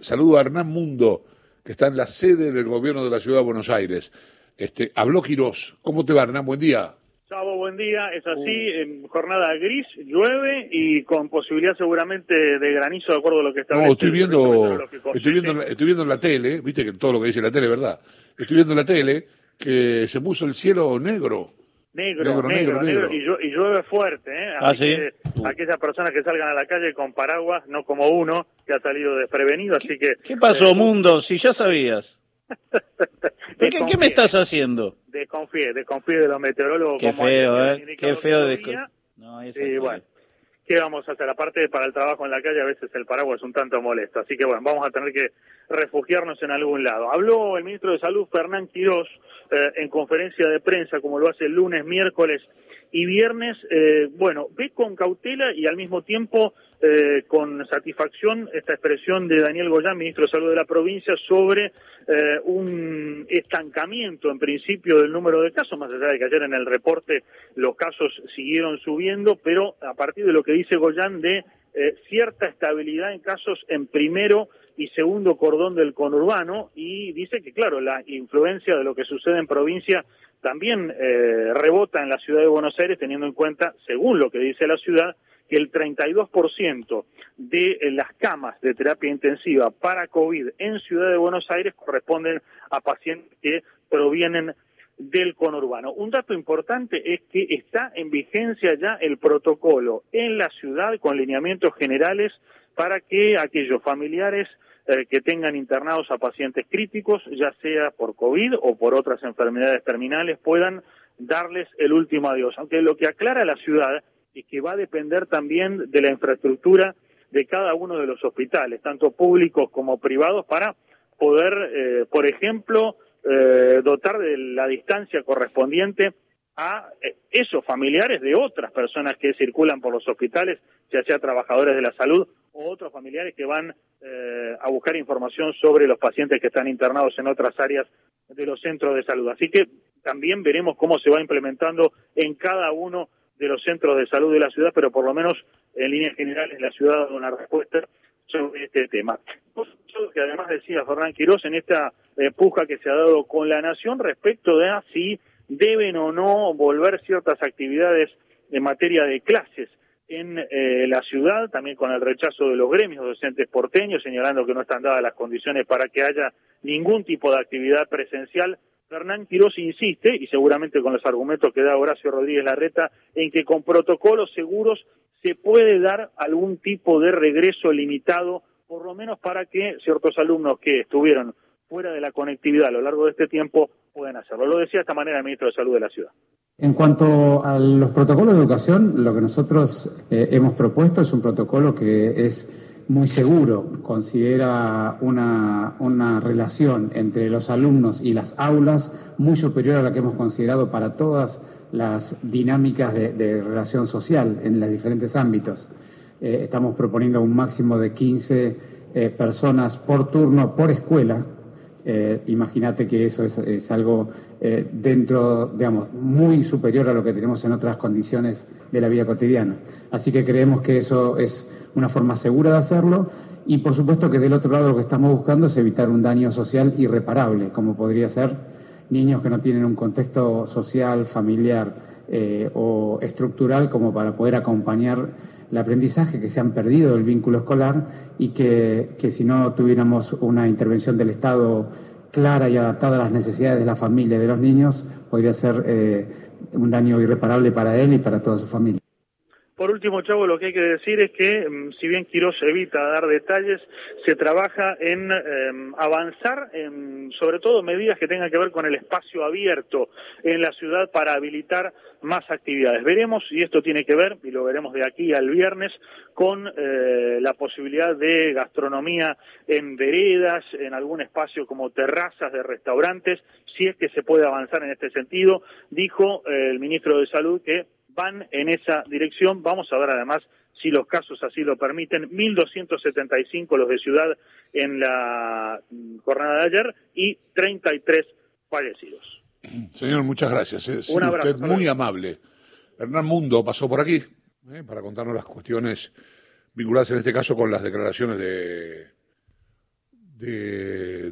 Saludo a Hernán Mundo, que está en la sede del gobierno de la ciudad de Buenos Aires. Este, habló Quirós. ¿Cómo te va, Hernán? Buen día. Chavo, buen día. Es así, uh. en jornada gris, llueve y con posibilidad seguramente de granizo, de acuerdo a lo que establece. No, estoy viendo, estoy viendo, estoy viendo en la tele, viste que todo lo que dice la tele es verdad. Estoy viendo en la tele que se puso el cielo negro Negro, negro, negro, Y, llueve fuerte, ¿eh? Así ¿Ah, que aquellas personas que salgan a la calle con paraguas, no como uno que ha salido desprevenido, así que... ¿Qué pasó, eh, Mundo? Si ya sabías. ¿Qué, ¿Qué, me estás haciendo? Desconfíe, desconfíe de los meteorólogos. Qué feo, ¿eh? Qué feo. De... No, es y bueno, ¿qué vamos a hacer? Aparte, para el trabajo en la calle, a veces el paraguas es un tanto molesto. Así que bueno, vamos a tener que refugiarnos en algún lado. Habló el ministro de Salud, Fernán Quirós, eh, en conferencia de prensa, como lo hace el lunes, miércoles y viernes, eh, bueno, ve con cautela y al mismo tiempo eh, con satisfacción esta expresión de Daniel Goyán, ministro de Salud de la provincia, sobre un estancamiento en principio del número de casos, más allá de que ayer en el reporte los casos siguieron subiendo, pero a partir de lo que dice Goyán de cierta estabilidad en casos en primero y segundo cordón del conurbano y dice que, claro, la influencia de lo que sucede en provincia también eh, rebota en la ciudad de Buenos Aires, teniendo en cuenta, según lo que dice la ciudad, que el 32% de las camas de terapia intensiva para COVID en Ciudad de Buenos Aires corresponden a pacientes que provienen del conurbano. Un dato importante es que está en vigencia ya el protocolo en la ciudad con lineamientos generales para que aquellos familiares eh, que tengan internados a pacientes críticos, ya sea por COVID o por otras enfermedades terminales, puedan darles el último adiós. Aunque lo que aclara la ciudad es que va a depender también de la infraestructura de cada uno de los hospitales, tanto públicos como privados, para poder, eh, por ejemplo, eh, dotar de la distancia correspondiente a esos familiares de otras personas que circulan por los hospitales, ya sea trabajadores de la salud o otros familiares que van eh, a buscar información sobre los pacientes que están internados en otras áreas de los centros de salud. Así que también veremos cómo se va implementando en cada uno de los centros de salud de la ciudad, pero por lo menos en líneas generales la ciudad da una respuesta sobre este tema. Además decía Fernán Quirós en esta eh, puja que se ha dado con la Nación respecto de si deben o no volver ciertas actividades en materia de clases en eh, la ciudad, también con el rechazo de los gremios docentes porteños, señalando que no están dadas las condiciones para que haya ningún tipo de actividad presencial. Fernán Quirós insiste, y seguramente con los argumentos que da Horacio Rodríguez Larreta, en que con protocolos seguros se puede dar algún tipo de regreso limitado, por lo menos para que ciertos alumnos que estuvieron fuera de la conectividad a lo largo de este tiempo hacerlo. Lo decía de esta manera el ministro de Salud de la ciudad. En cuanto a los protocolos de educación, lo que nosotros eh, hemos propuesto es un protocolo que es muy seguro, considera una, una, relación entre los alumnos y las aulas muy superior a la que hemos considerado para todas las dinámicas de, relación social en los diferentes ámbitos. Eh, estamos proponiendo un máximo de 15 eh, personas por turno por escuela, eh, imagínate que eso es, algo eh, dentro, digamos, muy superior a lo que tenemos en otras condiciones de la vida cotidiana. Así que creemos que eso es una forma segura de hacerlo y por supuesto que del otro lado lo que estamos buscando es evitar un daño social irreparable, como podría ser niños que no tienen un contexto social, familiar eh, o estructural como para poder acompañar el aprendizaje, que se han perdido el vínculo escolar y que, que si no tuviéramos una intervención del Estado clara y adaptada a las necesidades de la familia y de los niños, podría ser eh, un daño irreparable para él y para toda su familia. Por último, Chavo, lo que hay que decir es que, mm, si bien Quirós evita dar detalles, se trabaja en em, avanzar en, sobre todo, medidas que tengan que ver con el espacio abierto en la ciudad para habilitar más actividades. Veremos, y esto tiene que ver, y lo veremos de aquí al viernes, con eh, la posibilidad de gastronomía en veredas, en algún espacio como terrazas de restaurantes, si es que se puede avanzar en este sentido. Dijo eh, el ministro de Salud que van en esa dirección. Vamos a ver además si los casos así lo permiten, 1.275 los de ciudad en la mm, jornada de ayer y 33 fallecidos. Señor, muchas gracias. Es Un abrazo, usted muy amable. Hernán Mundo pasó por aquí eh, para contarnos las cuestiones vinculadas en este caso con las declaraciones de de,